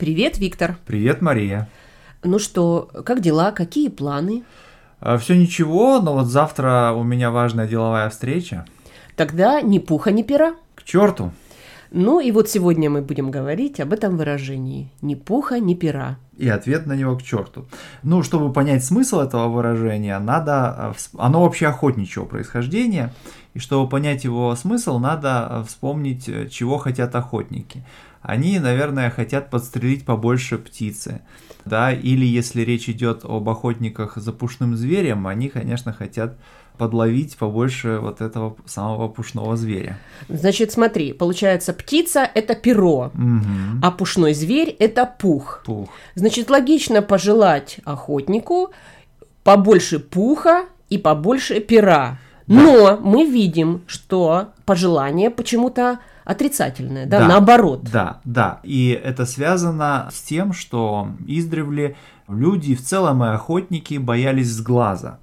Привет, Виктор. Привет, Мария. Ну что, как дела, какие планы? Все ничего, но вот завтра у меня важная деловая встреча. Тогда ни пуха, ни пера. К черту. Ну и вот сегодня мы будем говорить об этом выражении «ни пуха, ни пера». И ответ на него к черту. Ну, чтобы понять смысл этого выражения, надо... э, Оно вообще охотничьего происхождения. И чтобы понять его смысл, надо э, вспомнить, э, чего хотят охотники. Они, наверное, хотят подстрелить побольше птицы. Да, или если речь идет об охотниках за пушным зверем, они, конечно, хотят подловить побольше вот этого самого пушного зверя. Значит, смотри, получается, птица – это перо, Мгм. а пушной зверь – это пух. Пух. Значит, логично пожелать охотнику побольше пуха и побольше пера. Но мы видим, что пожелание почему-то отрицательное, да, Да. наоборот. Да, да. И это связано с тем, что издревле люди, в целом и охотники, боялись сглаза.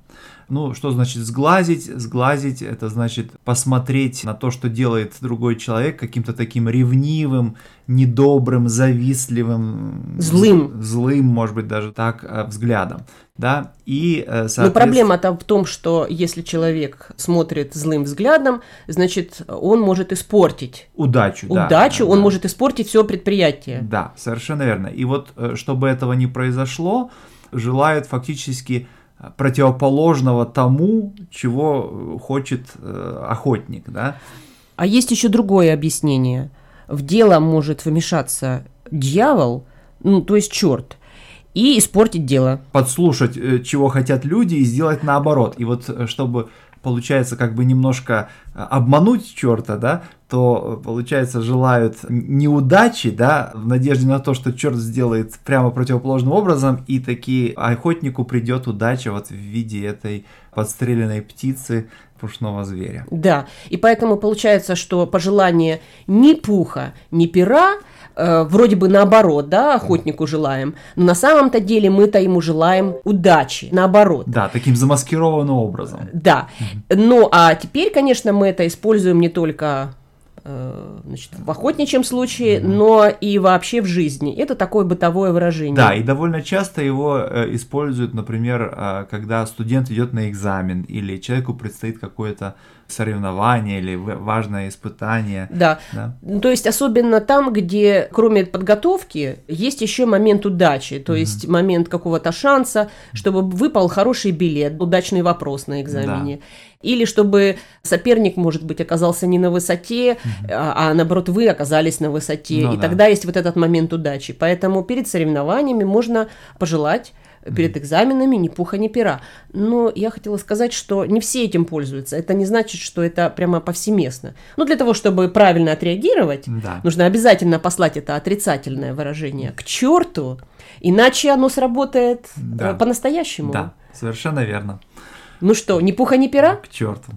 Ну, что значит сглазить? Сглазить – это значит посмотреть на то, что делает другой человек, каким-то таким ревнивым, недобрым, завистливым, Злым. злым, может быть, даже так, э, взглядом. Да, и, э, Но соответственно- проблема-то в том, что если человек смотрит злым взглядом, значит, он может испортить удачу, да, удачу, да, он да. может испортить все предприятие. Да, совершенно верно. И вот, э, чтобы этого не произошло, желают фактически противоположного тому, чего э, хочет э, охотник, да. А есть еще другое объяснение. В дело может вмешаться дьявол, ну, то есть черт, и испортить дело. Подслушать, э, чего хотят люди, и сделать наоборот. И вот, э, чтобы, получается, как бы немножко э, обмануть черта, да, то, получается, желают неудачи, да, в надежде на то, что черт сделает прямо противоположным образом, и таки охотнику придет удача вот в виде этой подстреленной птицы пушного зверя. Да, и поэтому получается, что пожелание ни пуха, ни пера, э, вроде бы наоборот, да, охотнику желаем, но на самом-то деле мы-то ему желаем удачи, наоборот. Да, таким замаскированным образом. Да. Ну, а теперь, конечно, мы это используем не только значит, в охотничьем случае, но и вообще в жизни. Это такое бытовое выражение. Да, и довольно часто его э, используют, например, э, когда студент идет на экзамен, или человеку предстоит какое-то соревнование или важное испытание. Да. Да. Ну, То есть особенно там, где кроме подготовки есть еще момент удачи, то есть момент какого-то шанса, чтобы выпал хороший билет, удачный вопрос на экзамене. Или чтобы соперник, может быть, оказался не на высоте, а, а наоборот вы оказались на высоте. Ну и да. тогда есть вот этот момент удачи. Поэтому перед соревнованиями можно пожелать перед экзаменами ни пуха, ни пера. Но я хотела сказать, что не все этим пользуются. Это не значит, что это прямо повсеместно. Ну, для того, чтобы правильно отреагировать, Да. нужно обязательно послать это отрицательное выражение к черту, иначе оно сработает Да. э, по-настоящему. Да, совершенно верно. Ну что, ни пуха, ни пера? К черту.